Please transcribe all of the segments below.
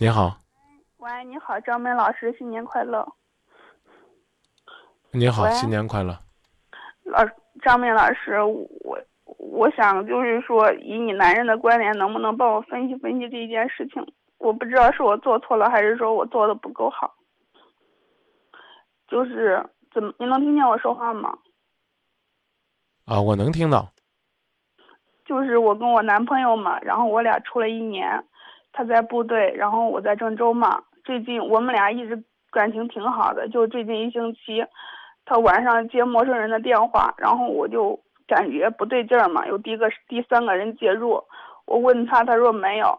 你好，喂，你好，张梅老师，新年快乐。你好，新年快乐。老张梅老师，我我想就是说，以你男人的观点，能不能帮我分析分析这一件事情？我不知道是我做错了，还是说我做的不够好。就是怎么，你能听见我说话吗？啊，我能听到。就是我跟我男朋友嘛，然后我俩处了一年，他在部队，然后我在郑州嘛。最近我们俩一直感情挺好的，就最近一星期，他晚上接陌生人的电话，然后我就感觉不对劲儿嘛，有第一个第三个人介入，我问他，他说没有。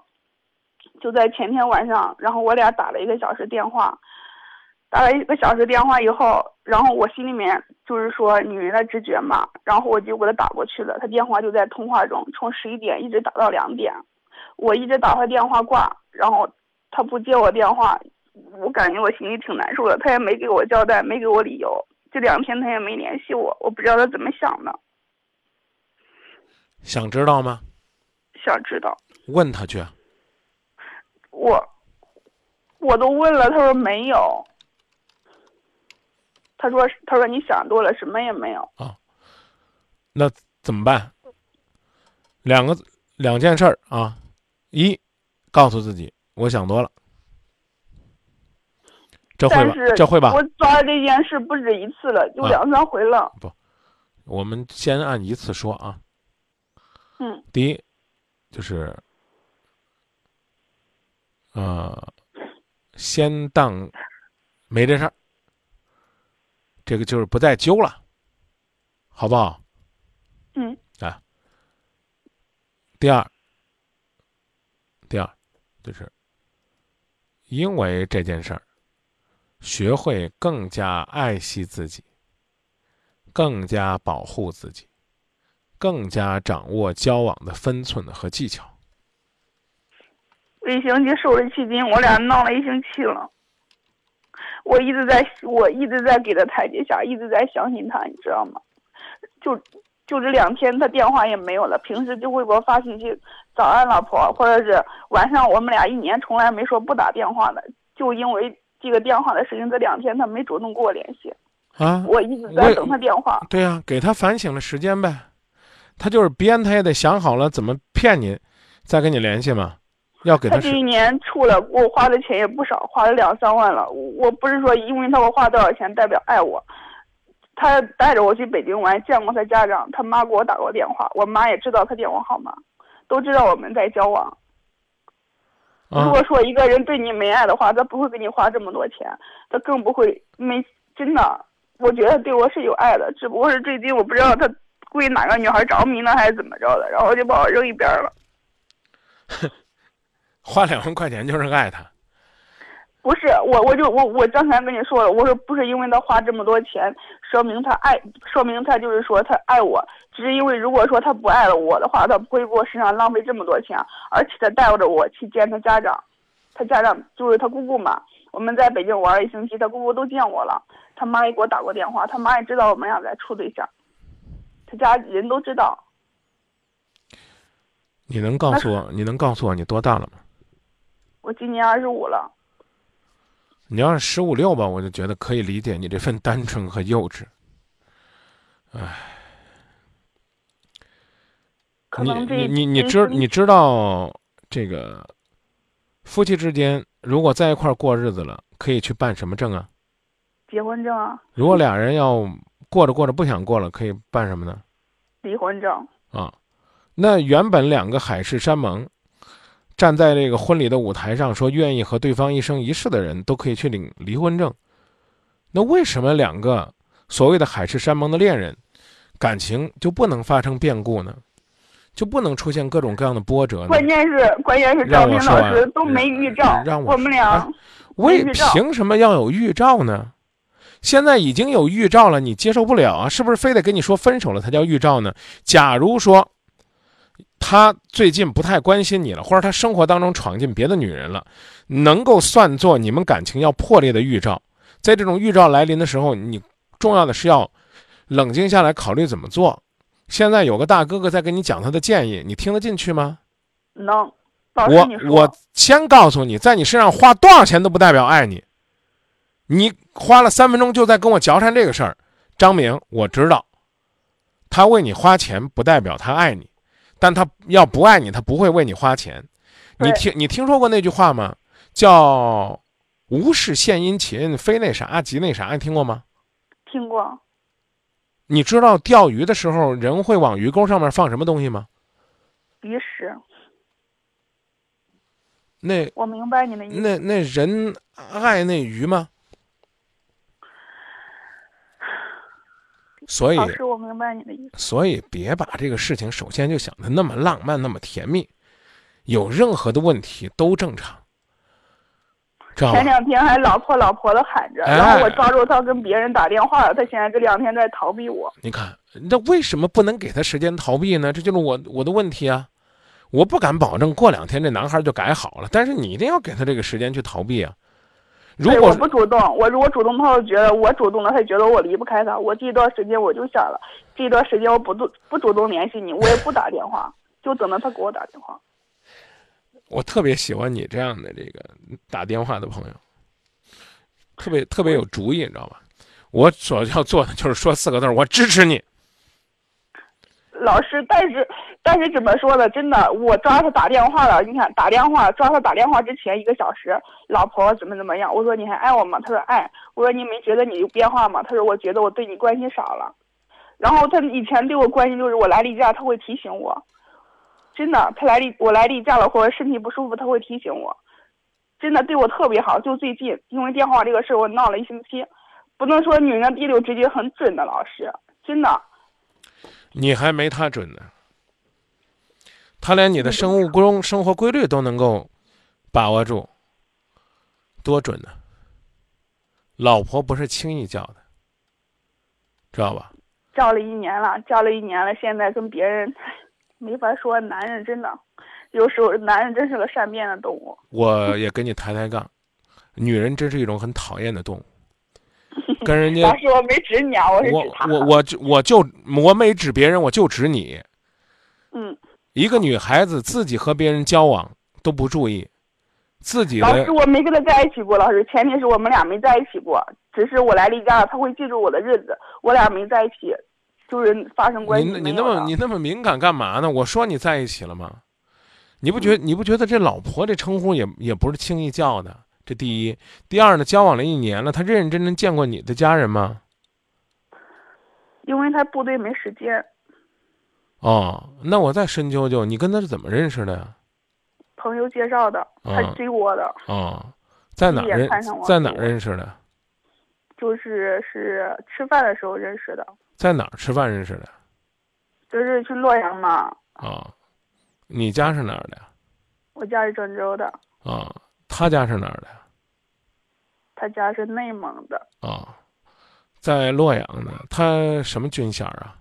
就在前天晚上，然后我俩打了一个小时电话，打了一个小时电话以后，然后我心里面就是说女人的直觉嘛，然后我就给他打过去了，他电话就在通话中，从十一点一直打到两点，我一直打他电话挂，然后他不接我电话，我感觉我心里挺难受的，他也没给我交代，没给我理由，这两天他也没联系我，我不知道他怎么想的，想知道吗？想知道。问他去。我我都问了，他说没有。他说他说你想多了，什么也没有啊。那怎么办？两个两件事儿啊，一，告诉自己我想多了，这会吧？这会吧我？抓这件事不止一次了，就啊两三回了。不我们先按一次说啊。嗯第一，就是，呃，先当没这事儿，这个就是不再揪了，好不好？嗯啊第二，第二，就是因为这件事儿，学会更加爱惜自己，更加保护自己，更加掌握交往的分寸和技巧。一星期瘦了七斤，我俩闹了一星期了。我一直在，我一直在给他台阶下，一直在相信他，你知道吗？就就这两天，他电话也没有了，平时就微博发信息“早安，老婆”，或者是晚上我们俩一年从来没说不打电话的，就因为这个电话的事情，这两天他没主动跟我联系，啊，我一直在等他电话。对呀、给他反省的时间呗。他就是编，他也得想好了怎么骗你，再跟你联系嘛。要给他他这一年出了，我花的钱也不少，花了两三万了。我我不是说因为他我花多少钱代表爱我，他带着我去北京玩，见过他家长，他妈给我打过电话，我妈也知道他电话号码，都知道我们在交往。如啊果说一个人对你没爱的话，他不会给你花这么多钱，他更不会没真的。我觉得对我是有爱的，只不过是最近我不知道他为哪个女孩着迷呢还是怎么着的，然后就把我扔一边了。花两万块钱就是爱他。不是我，我就我我刚才跟你说了，我说不是因为他花这么多钱，说明他爱，说明他就是说他爱我，只是因为如果说他不爱了我的话，他不会给我身上浪费这么多钱，而且他带着我去见他家长，他家长就是他姑姑嘛，我们在北京玩了一星期，他姑姑都见我了，他妈也给我打过电话，他妈也知道我们俩在处对象，他家人都知道，你能告诉我，你能告诉我你多大了吗？我今年二十五了，你要是十五六吧，我就觉得可以理解你这份单纯和幼稚。你可能这你你你知你知道这个夫妻之间如果在一块儿过日子了，可以去办什么证啊？结婚证啊，如果俩人要过着过着不想过了，可以办什么呢？离婚证，啊，那原本两个海誓山盟，站在这个婚礼的舞台上说愿意和对方一生一世的人，都可以去领离婚证。那为什么两个所谓的海誓山盟的恋人，感情就不能发生变故呢？就不能出现各种各样的波折呢？关键是关键是让张明老师都没预兆，让我我们俩啊为凭什么要有预兆呢？现在已经有预兆了，你接受不了啊？是不是非得跟你说分手了才叫预兆呢？假如说他最近不太关心你了，或者他生活当中闯进别的女人了，能够算作你们感情要破裂的预兆。在这种预兆来临的时候，你重要的是要冷静下来考虑怎么做。现在有个大哥哥在跟你讲他的建议，你听得进去吗？能我我先告诉你，在你身上花多少钱都不代表爱你。你花了三分钟就在跟我嚼缠这个事儿，张明，我知道，他为你花钱不代表他爱你，但他要不爱你，他不会为你花钱。你听你听说过那句话吗？叫“无事献殷勤，非那啥即那啥”，你听过吗？听过你知道钓鱼的时候人会往鱼钩上面放什么东西吗？鱼食，那我明白你的意思。那那人爱那鱼吗？所以老师，我明白你的意思。所以别把这个事情首先就想的那么浪漫，那么甜蜜，有任何的问题都正常，知道前？两天还老婆老婆的喊着，哎然后我抓住他跟别人打电话了，他现在这两天在逃避我。你看，那为什么不能给他时间逃避呢？这就是我我的问题啊！我不敢保证过两天这男孩就改好了，但是你一定要给他这个时间去逃避啊！如对，果我不主动，我如果主动，他就觉得我主动了，他觉得我离不开他。我这一段时间我就想了，这一段时间我不主不主动联系你，我也不打电话，就等着他给我打电话。我特别喜欢你这样的这个打电话的朋友，特别特别有主意，你知道吧？我所要做的就是说四个字儿：我支持你。老师，但是但是怎么说呢？真的，我抓他打电话了。你看，打电话抓他打电话之前一个小时，老婆怎么怎么样？我说你还爱我吗？他说爱。我说你没觉得你有变化吗？他说我觉得我对你关心少了。然后他以前对我关心就是我来例假他会提醒我，真的，他来例我来例假了或者身体不舒服他会提醒我，真的对我特别好。就最近因为电话这个事我闹了一星期，不能说女人第六直觉很准的老师，真的。你还没他准呢，他连你的生物钟、生活规律都能够把握住，多准呢！老婆不是轻易叫的，知道吧？叫了一年了，叫了一年了，现在跟别人 没法说。男人真的，有时候男人真是个善变的动物。我也跟你抬抬杠，女人真是一种很讨厌的动物，跟人家老师，我没指你啊，我是我指他。我我就我就我没指别人，我就指你。嗯，一个女孩子自己和别人交往都不注意，自己的老师，我没跟他在一起过。老师，前提是我们俩没在一起过，只是我来例假了，他会记住我的日子，我俩没在一起，就是发生关系你你那么你那么敏感干嘛呢？我说你在一起了吗？你不觉你不觉得这老婆这称呼也也不是轻易叫的？这第一，第二呢，交往了一年了，他认认真真见过你的家人吗？因为他部队没时间，哦，那我再深究究，你跟他是怎么认识的呀？朋友介绍的，他嗯追我的，哦，在哪儿认在哪儿认识的？就是是吃饭的时候认识的，在哪儿吃饭认识的？就是去洛阳嘛，啊、你家是哪儿的呀？我家是郑州的，啊、他家是哪儿的呀？他家是内蒙的。啊、在洛阳呢。他什么军衔啊？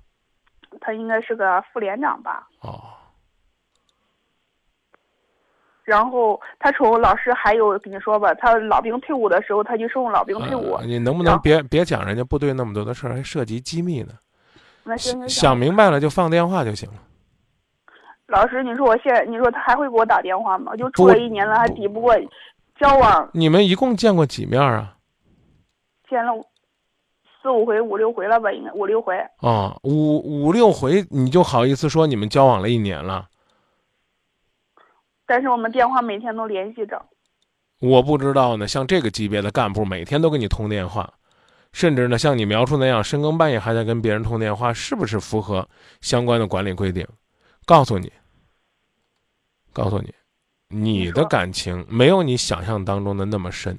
他应该是个副连长吧。哦，然后他从老师还有跟你说吧，他老兵退伍的时候，他就送老兵退伍。呃你能不能别别讲人家部队那么多的事儿，还涉及机密呢？那行想明白了就放电话就行了。老师，你说我现在，你说他还会给我打电话吗？就处不了一年了，还抵不过交往你们一共见过几面啊？见了四五回、五六回了吧？应该五六回。啊、五五六回你就好意思说你们交往了一年了？但是我们电话每天都联系着。我不知道呢。像这个级别的干部，每天都跟你通电话，甚至呢像你描述那样深更半夜还在跟别人通电话，是不是符合相关的管理规定？告诉你，告诉你，你的感情没有你想象当中的那么深。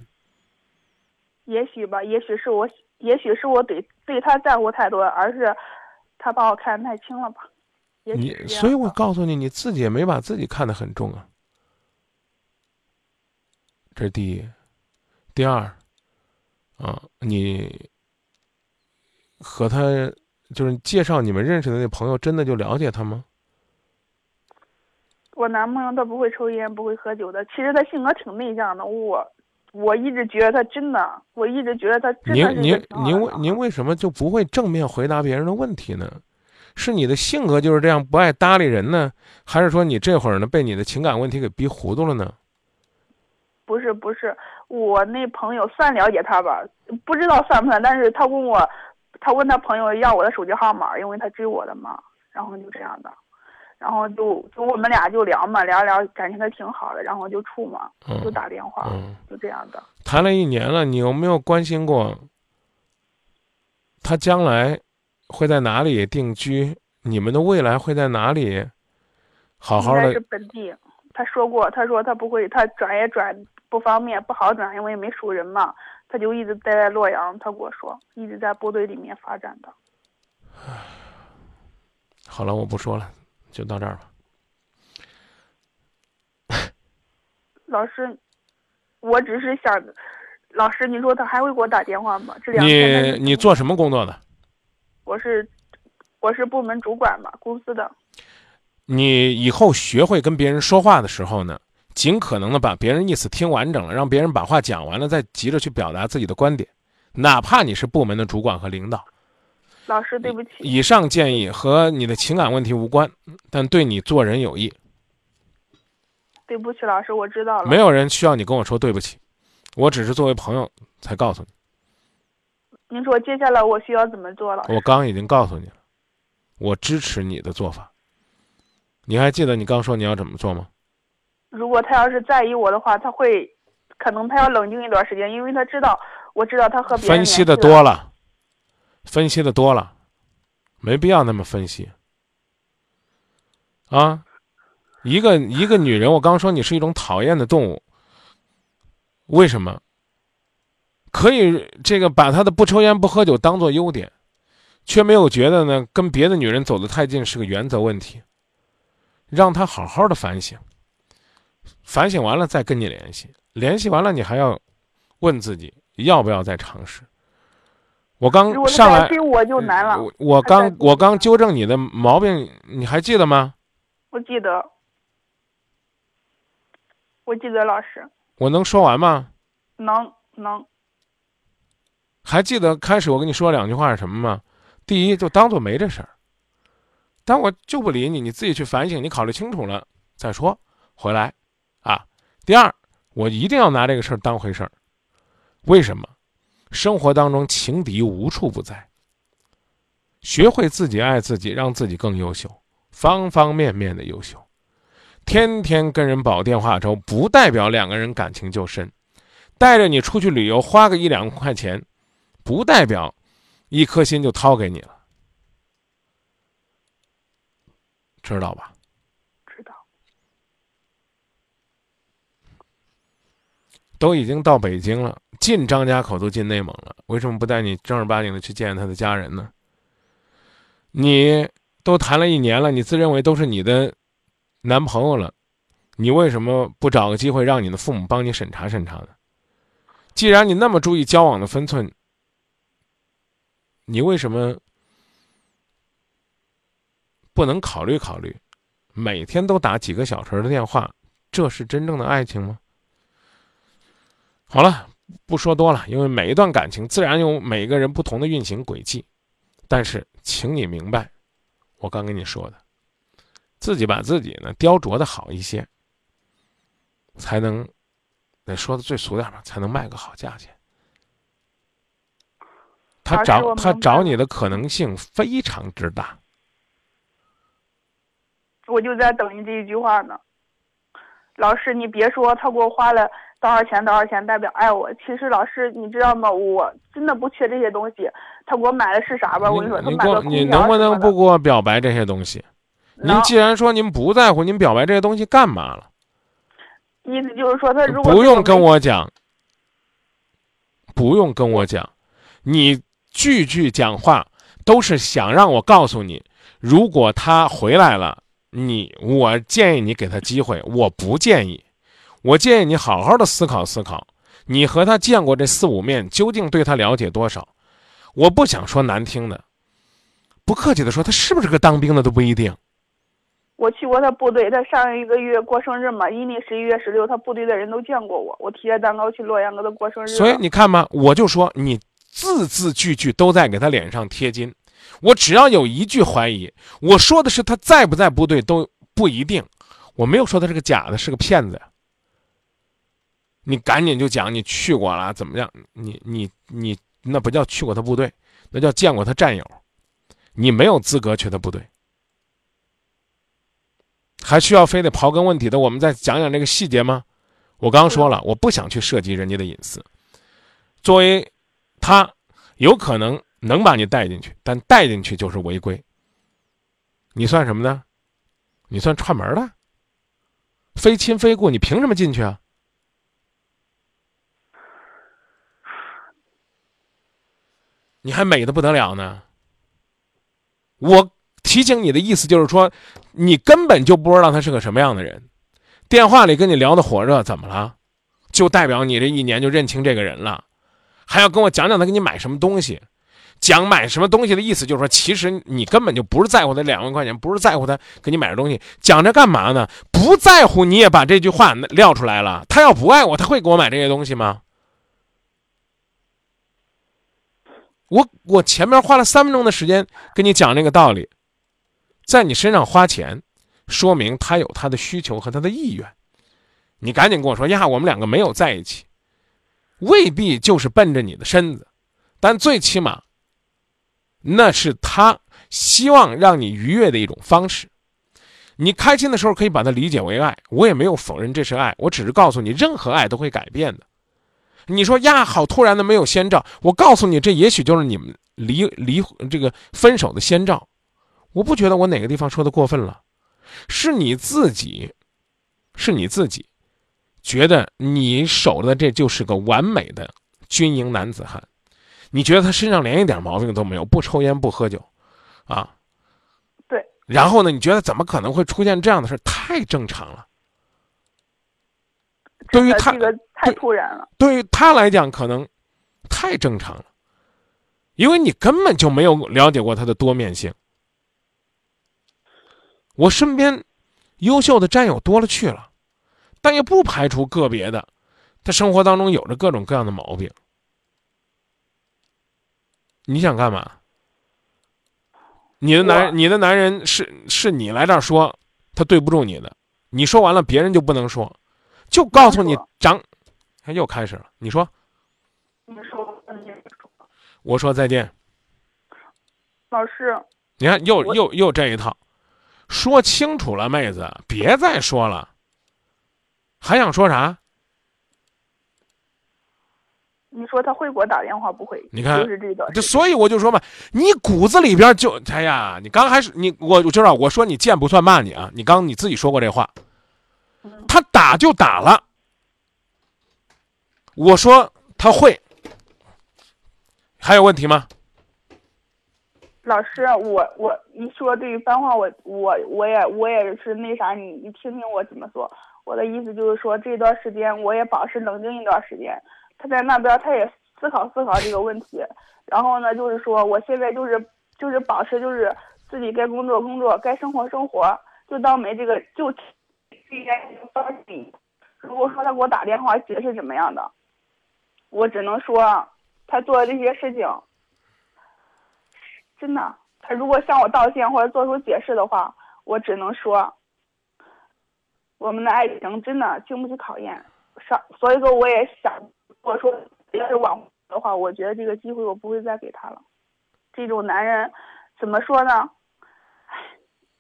也许吧，也许是我，也许是我对对他在乎太多，而是他把我看得太轻了吧。你所以，我告诉你，你自己也没把自己看得很重啊。这是第一，第二，啊，你和他就是介绍你们认识的那朋友，真的就了解他吗？我男朋友他不会抽烟，不会喝酒的。其实他性格挺内向的，我我一直觉得他真的，我一直觉得他真的是您您您为您为什么就不会正面回答别人的问题呢？是你的性格就是这样不爱搭理人呢，还是说你这会儿呢被你的情感问题给逼糊涂了呢？不是不是，我那朋友算了解他吧，不知道算不算，但是他问我，他问他朋友要我的手机号码，因为他追我的嘛，然后就这样的，然后就就我们俩就聊嘛，聊聊感情还挺好的，然后就处嘛，就打电话，嗯，就这样的。谈了一年了，你有没有关心过他将来会在哪里定居？你们的未来会在哪里？好好的是本地，他说过，他说他不会，他转也转不方便，不好转，因为没熟人嘛，他就一直待在洛阳。他跟我说，一直在部队里面发展的。好了，我不说了，就到这儿吧。老师，我只是想，老师，你说他还会给我打电话吗？这两天你你做什么工作的？我是我是部门主管嘛，公司的。你以后学会跟别人说话的时候呢，尽可能的把别人意思听完整了，让别人把话讲完了，再急着去表达自己的观点，哪怕你是部门的主管和领导。老师，对不起。以上建议和你的情感问题无关，但对你做人有益。对不起，老师，我知道了。没有人需要你跟我说对不起，我只是作为朋友才告诉你。您说接下来我需要怎么做了？我刚已经告诉你了，我支持你的做法。你还记得你刚说你要怎么做吗？如果他要是在意我的话，他会，可能他要冷静一段时间，因为他知道，我知道他和别人分析的多了，分析的多了，没必要那么分析。啊，一个一个女人，我刚说你是一种讨厌的动物，为什么？可以这个把她的不抽烟不喝酒当做优点，却没有觉得呢跟别的女人走得太近是个原则问题。让她好好的反省，反省完了再跟你联系，联系完了你还要问自己要不要再尝试。我刚上来，我就难了。我我刚我刚纠正你的毛病，你还记得吗？我记得，我记得老师。我能说完吗？能能。还记得开始我跟你说两句话是什么吗？第一，就当做没这事儿。但我就不理你，你自己去反省，你考虑清楚了再说，回来，啊。第二，我一定要拿这个事儿当回事儿。为什么？生活当中情敌无处不在。学会自己爱自己，让自己更优秀，方方面面的优秀。天天跟人煲电话粥，不代表两个人感情就深。带着你出去旅游，花个一两块钱。不代表一颗心就掏给你了，知道吧？知道。都已经到北京了，进张家口都进内蒙了，为什么不带你正儿八经的去见他的家人呢？你都谈了一年了，你自认为都是你的男朋友了，你为什么不找个机会让你的父母帮你审查审查呢？既然你那么注意交往的分寸。你为什么不能考虑考虑？每天都打几个小时的电话，这是真正的爱情吗？好了，不说多了，因为每一段感情自然有每一个人不同的运行轨迹。但是，请你明白，我刚跟你说的，自己把自己呢雕琢的好一些，才能，得说的最俗点吧，才能卖个好价钱。他找他找你的可能性非常之大，我就在等你这一句话呢。老师，你别说他给我花了多少钱多少钱代表爱我，其实老师你知道吗？我真的不缺这些东西。他给我买的是啥吧？我跟你说，他买的你能不能不给我表白这些东西？您既然说您不在乎，您表白这些东西干嘛了？意思就是说，他如果不用跟我讲，不用跟我讲，你。句句讲话都是想让我告诉你，如果他回来了，你我建议你给他机会。我不建议，我建议你好好的思考思考，你和他见过这四五面，究竟对他了解多少？我不想说难听的，不客气的说，他是不是个当兵的都不一定。我去过他部队，他上一个月过生日嘛，阴历十一月十六，他部队的人都见过我，我提着蛋糕去洛阳给他过生日。所以你看嘛，我就说你。字字句句都在给他脸上贴金，我只要有一句怀疑，我说的是他在不在部队都不一定，我没有说他是个假的，是个骗子呀。你赶紧就讲你去过了怎么样？你你你那不叫去过他部队，那叫见过他战友。你没有资格去他部队，还需要非得刨根问底的？我们再讲讲这个细节吗？我刚说了，我不想去涉及人家的隐私。作为他，有可能能把你带进去，但带进去就是违规。你算什么呢？你算串门的？非亲非故，你凭什么进去啊？你还美的不得了呢！我提醒你的意思就是说，你根本就不知道他是个什么样的人。电话里跟你聊的火热，怎么了？就代表你这一年就认清这个人了？还要跟我讲讲他给你买什么东西？讲买什么东西的意思就是说，其实你根本就不是在乎他两万块钱，不是在乎他给你买的东西。讲这干嘛呢？不在乎你也把这句话撂出来了。他要不爱我，他会给我买这些东西吗？我我前面花了三分钟的时间跟你讲这个道理，在你身上花钱，说明他有他的需求和他的意愿。你赶紧跟我说呀，我们两个没有在一起，未必就是奔着你的身子，但最起码，那是他希望让你愉悦的一种方式。你开心的时候可以把它理解为爱，我也没有否认这是爱，我只是告诉你，任何爱都会改变的。你说呀，好突然的，没有先兆。我告诉你，这也许就是你们离离这个分手的先兆。我不觉得我哪个地方说的过分了，是你自己，是你自己，觉得你守的这就是个完美的军营男子汉。你觉得他身上连一点毛病都没有，不抽烟不喝酒，啊，对。然后呢，你觉得怎么可能会出现这样的事？太正常了。对于他，这个太突然了。对于他来讲，可能太正常了，因为你根本就没有了解过他的多面性。我身边优秀的战友多了去了，但也不排除个别的，他生活当中有着各种各样的毛病。你想干嘛？你的男，你的男人是是你来这儿说他对不住你的，你说完了，别人就不能说。就告诉你长，他又开始了。你说，你说，我说再见。老师，你看又又又这一套，说清楚了，妹子，别再说了。还想说啥？你说他会给我打电话不会？你看，就是这个。就所以我就说嘛，你骨子里边就哎呀，你刚开始你我我知道，我说你贱不算骂你啊，你刚你自己说过这话。他打就打了，我说他会，还有问题吗？老师，我我一说这一番话，我我我也我也是那啥，你你听听我怎么说。我的意思就是说，这段时间我也保持冷静一段时间。他在那边，他也思考思考这个问题。然后呢，就是说，我现在就是就是保持就是自己该工作工作，该生活生活，就当没这个就。应该放心。如果说他给我打电话解释怎么样的，我只能说他做的这些事情，真的，他如果向我道歉或者做出解释的话，我只能说，我们的爱情真的经不起考验。上，所以说我也想，如果说要是往的话，我觉得这个机会我不会再给他了。这种男人，怎么说呢？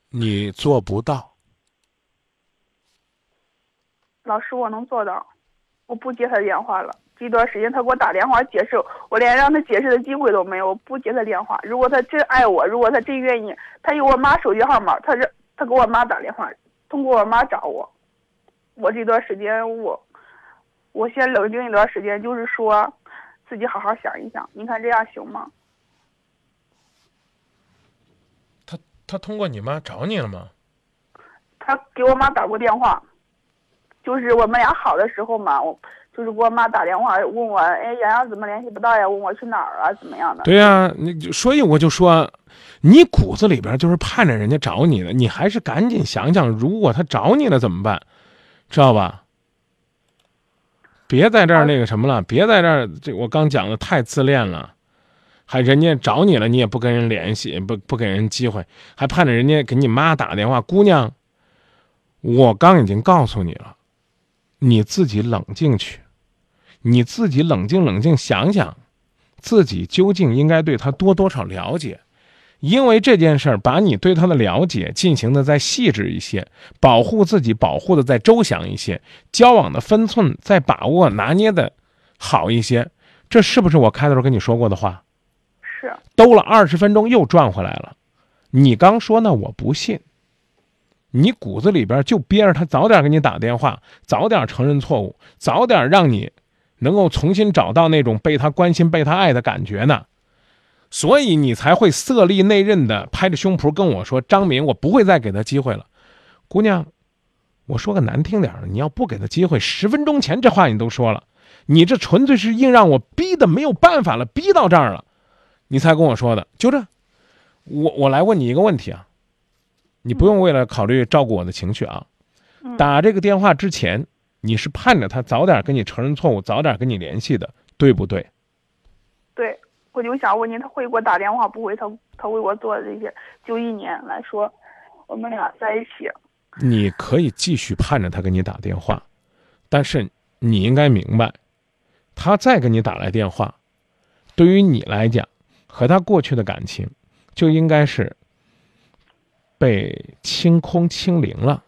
你做不到。老师，我能做到，我不接他电话了。这段时间他给我打电话解释，我连让他解释的机会都没有。我不接他电话。如果他真爱我，如果他真愿意，他有我妈手机号码，他是他给我妈打电话，通过我妈找我。我这段时间，我我先冷静一段时间，就是说自己好好想一想。你看这样行吗？他他通过你妈找你了吗？他给我妈打过电话。就是我们俩好的时候嘛，我就是给我妈打电话问我，哎，洋洋怎么联系不到呀？问我去哪儿啊？怎么样的？对呀，你所以我就说，你骨子里边就是盼着人家找你的，你还是赶紧想想，如果他找你了怎么办？知道吧？别在这儿那个什么了，别在这儿，这我刚讲的太自恋了，还人家找你了，你也不跟人联系，不不给人机会，还盼着人家给你妈打电话。姑娘，我刚已经告诉你了，你自己冷静去，你自己冷静冷静想想，自己究竟应该对他多多少了解。因为这件事儿，把你对他的了解进行的再细致一些，保护自己保护的再周详一些，交往的分寸再把握拿捏的好一些，这是不是我开头跟你说过的话？是。兜了二十分钟又转回来了，你刚说那我不信，你骨子里边就憋着他早点给你打电话，早点承认错误，早点让你能够重新找到那种被他关心、被他爱的感觉呢。所以你才会色厉内荏的拍着胸脯跟我说：“张明，我不会再给他机会了。”姑娘，我说个难听点的，你要不给他机会，十分钟前这话你都说了，你这纯粹是硬让我逼的没有办法了，逼到这儿了，你才跟我说的。就这，我我来问你一个问题啊，你不用为了考虑照顾我的情绪啊，打这个电话之前，你是盼着他早点跟你承认错误，早点跟你联系的，对不对？对。我就想问你，他会给我打电话不会？他他为我做的这些，就一年来说，我们俩在一起。你可以继续盼着他给你打电话，但是你应该明白，他再给你打来电话，对于你来讲，和他过去的感情，就应该是被清空清零了，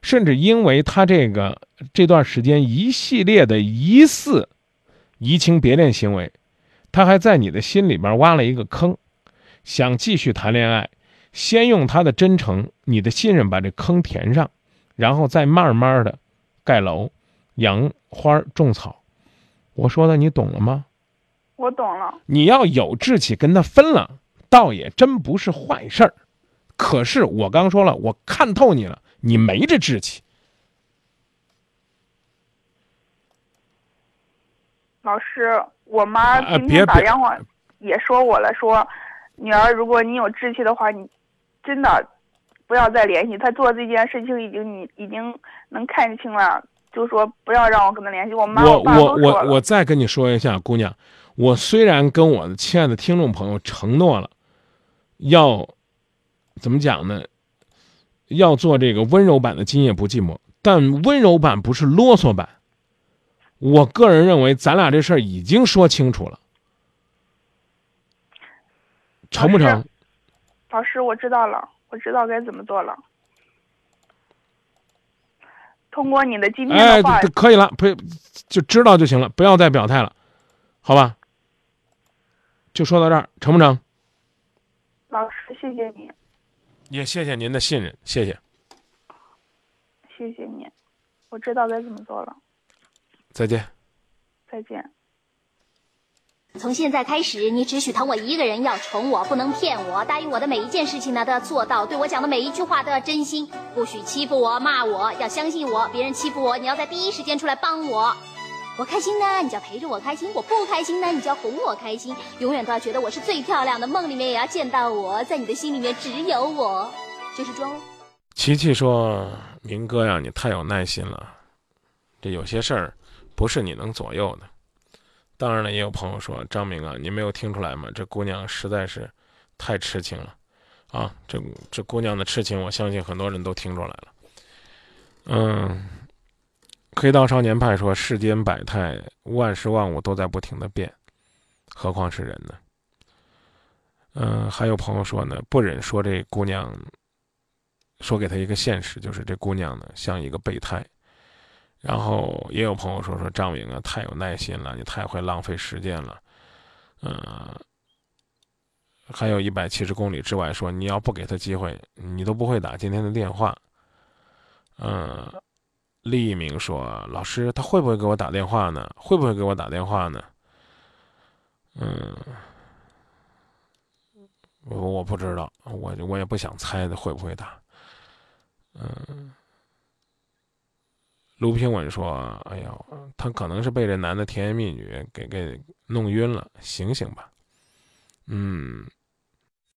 甚至因为他这个这段时间一系列的疑似移情别恋行为。他还在你的心里边挖了一个坑，想继续谈恋爱，先用他的真诚、你的信任把这坑填上，然后再慢慢的盖楼、养花、种草。我说的你懂了吗？我懂了。你要有志气跟他分了，倒也真不是坏事儿。可是我刚说了，我看透你了，你没这志气。老师。我妈今天打电话也说我了，说女儿，如果你有志气的话，你真的不要再联系她。做这件事情已经你已经能看清了，就说不要让我跟她联系。我妈我我我我再跟你说一下，姑娘，我虽然跟我的亲爱的听众朋友承诺了，要怎么讲呢？要做这个温柔版的《今夜不寂寞》，但温柔版不是啰嗦版。我个人认为，咱俩这事儿已经说清楚了，成不成？老师，我知道了，我知道该怎么做了。通过你的今天的话，可以了，不就知道就行了，不要再表态了，好吧？就说到这儿，成不成？老师，谢谢你。也谢谢您的信任，谢谢。谢谢你，我知道该怎么做了。再见。再见。从现在开始，你只许疼我一个人，要宠我，不能骗我。答应我的每一件事情呢，都要做到；对我讲的每一句话都要真心，不许欺负我、骂我，要相信我。别人欺负我，你要在第一时间出来帮我。我开心呢，你就要陪着我开心；我不开心呢，你就要哄我开心。永远都要觉得我是最漂亮的，梦里面也要见到我，在你的心里面只有我，就是装。琪琪说：“明哥呀，你太有耐心了，这有些事儿。”不是你能左右的。当然了，也有朋友说：“张明啊，你没有听出来吗？这姑娘实在是太痴情了，啊，这这姑娘的痴情，我相信很多人都听出来了。”嗯，黑道少年派说：“世间百态，万事万物都在不停的变，何况是人呢？”嗯，还有朋友说呢，不忍说这姑娘，说给她一个现实，就是这姑娘呢像一个备胎。然后也有朋友说说张明啊，太有耐心了，你太会浪费时间了，嗯，还有一百七十公里之外说你要不给他机会，你都不会打今天的电话。嗯，厉一鸣说老师他会不会给我打电话呢？会不会给我打电话呢？嗯，我我不知道，我我也不想猜他会不会打，嗯。卢平稳说：“哎呀，他可能是被这男的甜言蜜语给给弄晕了，醒醒吧。”嗯，